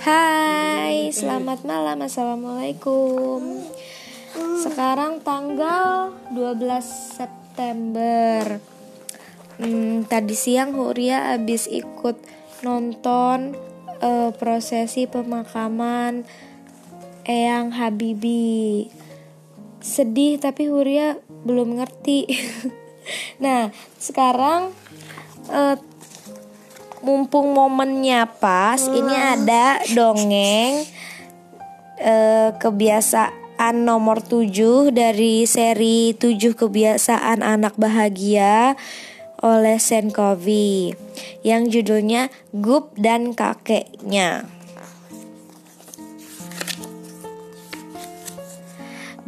Hai, selamat malam. Assalamualaikum. Sekarang tanggal 12 September. Hmm, tadi siang Huria habis ikut nonton uh, prosesi pemakaman Eyang Habibi. Sedih tapi Huria belum ngerti. nah, sekarang uh, mumpung momennya pas, hmm. ini ada dongeng uh, kebiasaan nomor 7 dari seri 7 kebiasaan anak bahagia oleh Senkovi yang judulnya Gup dan Kakeknya.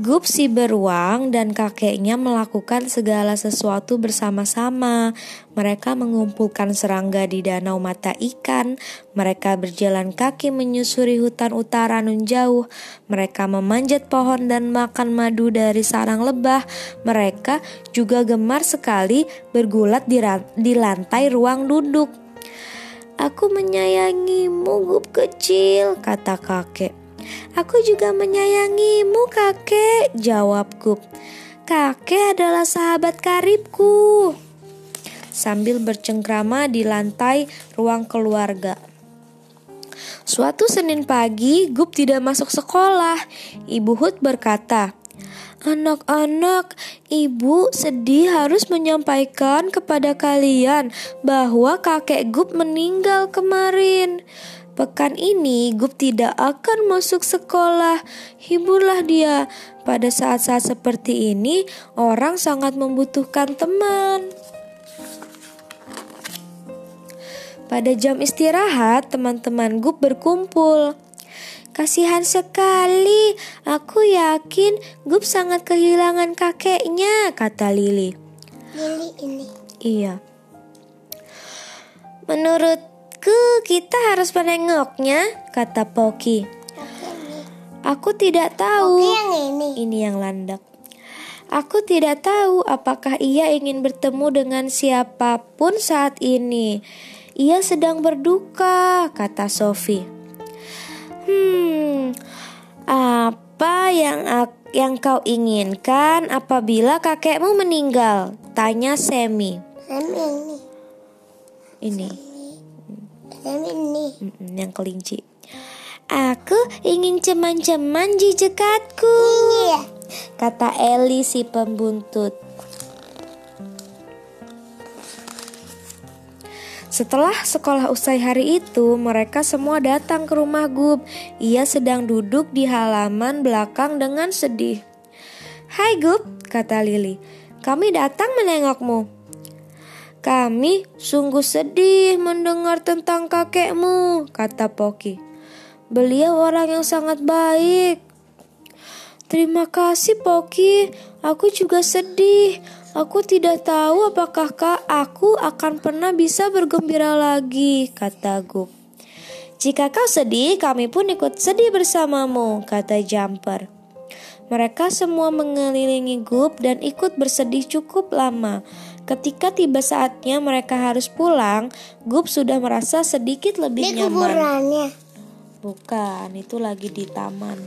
Gup si beruang dan kakeknya melakukan segala sesuatu bersama-sama. Mereka mengumpulkan serangga di danau mata ikan. Mereka berjalan kaki menyusuri hutan utara nun jauh. Mereka memanjat pohon dan makan madu dari sarang lebah. Mereka juga gemar sekali bergulat di, di lantai ruang duduk. Aku menyayangimu, Gup kecil, kata kakek. Aku juga menyayangimu kakek, jawabku. Kakek adalah sahabat karibku. Sambil bercengkrama di lantai ruang keluarga. Suatu Senin pagi, Gup tidak masuk sekolah. Ibu Hud berkata, Anak-anak, ibu sedih harus menyampaikan kepada kalian bahwa kakek Gup meninggal kemarin. Pekan ini Gup tidak akan masuk sekolah. Hiburlah dia. Pada saat-saat seperti ini, orang sangat membutuhkan teman. Pada jam istirahat, teman-teman Gup berkumpul. Kasihan sekali, aku yakin Gup sangat kehilangan kakeknya, kata Lili. Lili ini. Iya. Menurut Aku kita harus menengoknya, kata Poki. Aku tidak tahu. yang ini. Ini yang landak. Aku tidak tahu apakah ia ingin bertemu dengan siapa pun saat ini. Ia sedang berduka, kata Sofi. Hmm, apa yang yang kau inginkan apabila kakekmu meninggal? Tanya Semi. Semi ini. Ini ini. yang kelinci. Aku ingin ceman-ceman jejekatku. Iya. Kata Eli si pembuntut. Setelah sekolah usai hari itu, mereka semua datang ke rumah Gub. Ia sedang duduk di halaman belakang dengan sedih. Hai Gub, kata Lili. Kami datang menengokmu. Kami sungguh sedih mendengar tentang kakekmu, kata Poki. Beliau orang yang sangat baik. Terima kasih Poki, aku juga sedih. Aku tidak tahu apakah kak aku akan pernah bisa bergembira lagi, kata Gup. Jika kau sedih, kami pun ikut sedih bersamamu, kata Jumper. Mereka semua mengelilingi Gup dan ikut bersedih cukup lama. Ketika tiba saatnya mereka harus pulang, Gup sudah merasa sedikit lebih di nyaman. kuburannya. Bukan, itu lagi di taman.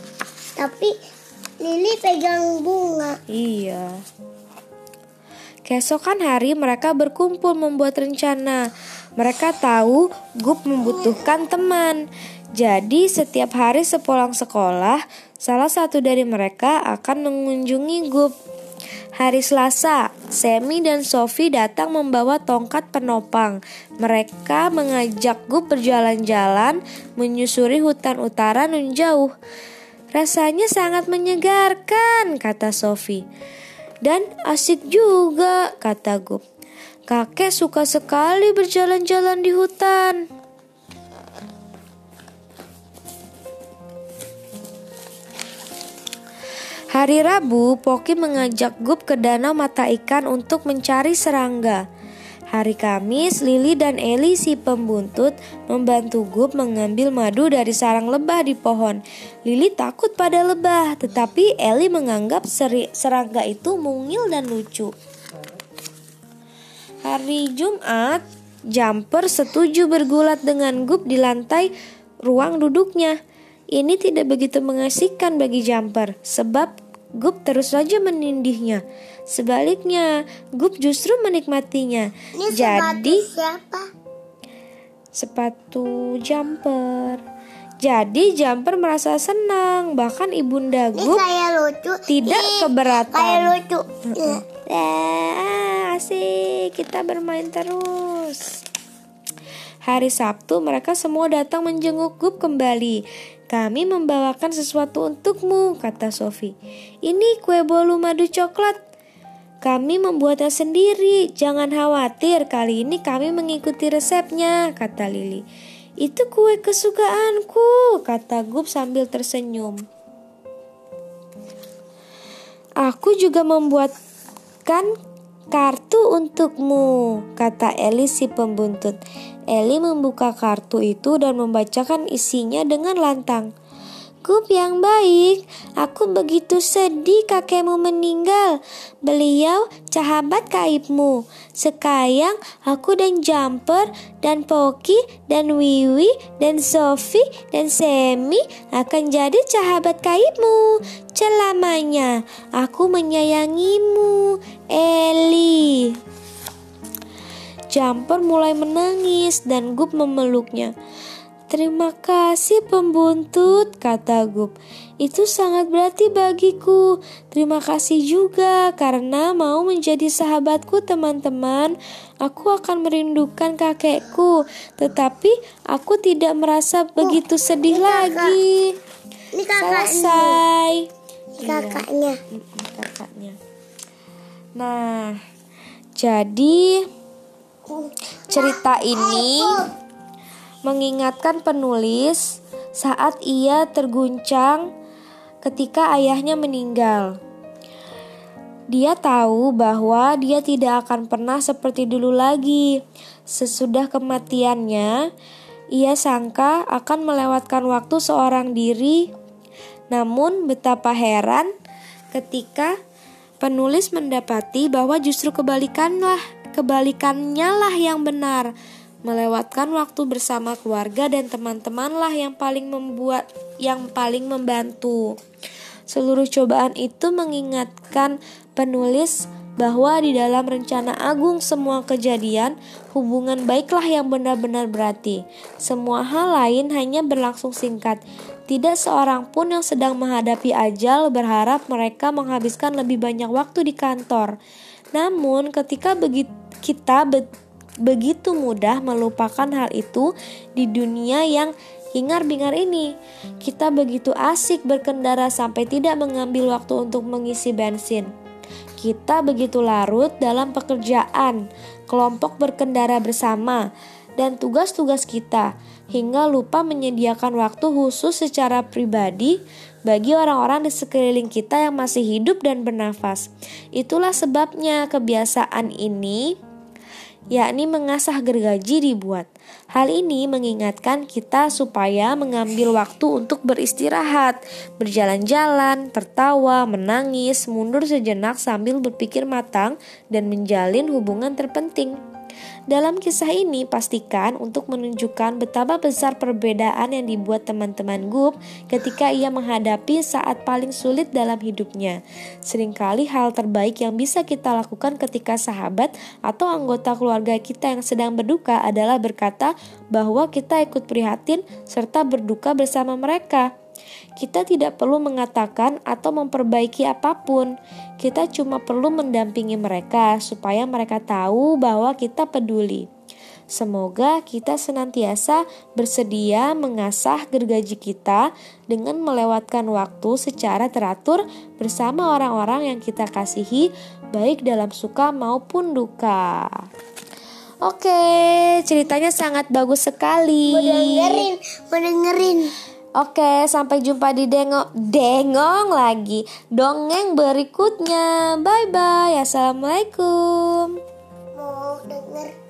Tapi Lili pegang bunga. Iya. Keesokan hari mereka berkumpul membuat rencana. Mereka tahu Gup membutuhkan teman. Jadi setiap hari sepulang sekolah, salah satu dari mereka akan mengunjungi Gup. Hari Selasa, Semi dan Sofi datang membawa tongkat penopang. Mereka mengajak Gup berjalan-jalan menyusuri hutan utara nun jauh. Rasanya sangat menyegarkan, kata Sofi. Dan asik juga, kata Gup. Kakek suka sekali berjalan-jalan di hutan. Hari Rabu, Poki mengajak Gup ke danau mata ikan untuk mencari serangga. Hari Kamis, Lili dan Eli si pembuntut membantu Gup mengambil madu dari sarang lebah di pohon. Lili takut pada lebah, tetapi Eli menganggap seri serangga itu mungil dan lucu. Hari Jumat, Jumper setuju bergulat dengan Gup di lantai ruang duduknya. Ini tidak begitu mengasihkan bagi Jumper, sebab Gup terus saja menindihnya. Sebaliknya, Gup justru menikmatinya. Ini Jadi, sepatu siapa? sepatu Jumper. Jadi Jumper merasa senang, bahkan ibunda Ini Gup lucu. tidak Ih, keberatan. Kayak lucu. Eh, asik, kita bermain terus. Hari Sabtu mereka semua datang menjenguk Gup kembali. Kami membawakan sesuatu untukmu, kata Sofi. Ini kue bolu madu coklat. Kami membuatnya sendiri. Jangan khawatir, kali ini kami mengikuti resepnya, kata Lili. Itu kue kesukaanku, kata Gup sambil tersenyum. Aku juga membuatkan kartu untukmu, kata Eli si pembuntut. Eli membuka kartu itu dan membacakan isinya dengan lantang. Gup yang baik, aku begitu sedih kakekmu meninggal. Beliau sahabat kaibmu. Sekarang aku dan Jumper dan Poki dan Wiwi dan Sofi dan Semi akan jadi sahabat kaibmu. Selamanya aku menyayangimu, Eli. Jumper mulai menangis dan Gup memeluknya. Terima kasih pembuntut, kata Gup. Itu sangat berarti bagiku. Terima kasih juga karena mau menjadi sahabatku teman-teman. Aku akan merindukan kakekku, tetapi aku tidak merasa begitu sedih lagi. Ini kakaknya. Selesai. Ini kakaknya. Mm-mm, kakaknya. Nah, jadi cerita ini mengingatkan penulis saat ia terguncang ketika ayahnya meninggal. Dia tahu bahwa dia tidak akan pernah seperti dulu lagi. Sesudah kematiannya, ia sangka akan melewatkan waktu seorang diri. Namun, betapa heran ketika penulis mendapati bahwa justru kebalikanlah, kebalikannya lah yang benar. Melewatkan waktu bersama keluarga dan teman-temanlah yang paling membuat yang paling membantu. Seluruh cobaan itu mengingatkan penulis bahwa di dalam rencana agung semua kejadian, hubungan baiklah yang benar-benar berarti. Semua hal lain hanya berlangsung singkat. Tidak seorang pun yang sedang menghadapi ajal berharap mereka menghabiskan lebih banyak waktu di kantor. Namun, ketika begitu kita be begitu mudah melupakan hal itu di dunia yang hingar-bingar ini. Kita begitu asik berkendara sampai tidak mengambil waktu untuk mengisi bensin. Kita begitu larut dalam pekerjaan, kelompok berkendara bersama, dan tugas-tugas kita, hingga lupa menyediakan waktu khusus secara pribadi bagi orang-orang di sekeliling kita yang masih hidup dan bernafas. Itulah sebabnya kebiasaan ini yakni mengasah gergaji dibuat. Hal ini mengingatkan kita supaya mengambil waktu untuk beristirahat, berjalan-jalan, tertawa, menangis, mundur sejenak sambil berpikir matang dan menjalin hubungan terpenting. Dalam kisah ini, pastikan untuk menunjukkan betapa besar perbedaan yang dibuat teman-teman Gup ketika ia menghadapi saat paling sulit dalam hidupnya. Seringkali hal terbaik yang bisa kita lakukan ketika sahabat atau anggota keluarga kita yang sedang berduka adalah berkata bahwa kita ikut prihatin serta berduka bersama mereka. Kita tidak perlu mengatakan atau memperbaiki apa pun. Kita cuma perlu mendampingi mereka supaya mereka tahu bahwa kita peduli. Semoga kita senantiasa bersedia mengasah gergaji kita dengan melewatkan waktu secara teratur bersama orang-orang yang kita kasihi, baik dalam suka maupun duka. Oke, ceritanya sangat bagus sekali. Mau dengerin. Oke, sampai jumpa di dengong dengong lagi. Dongeng berikutnya. Bye bye. Assalamualaikum. Mau denger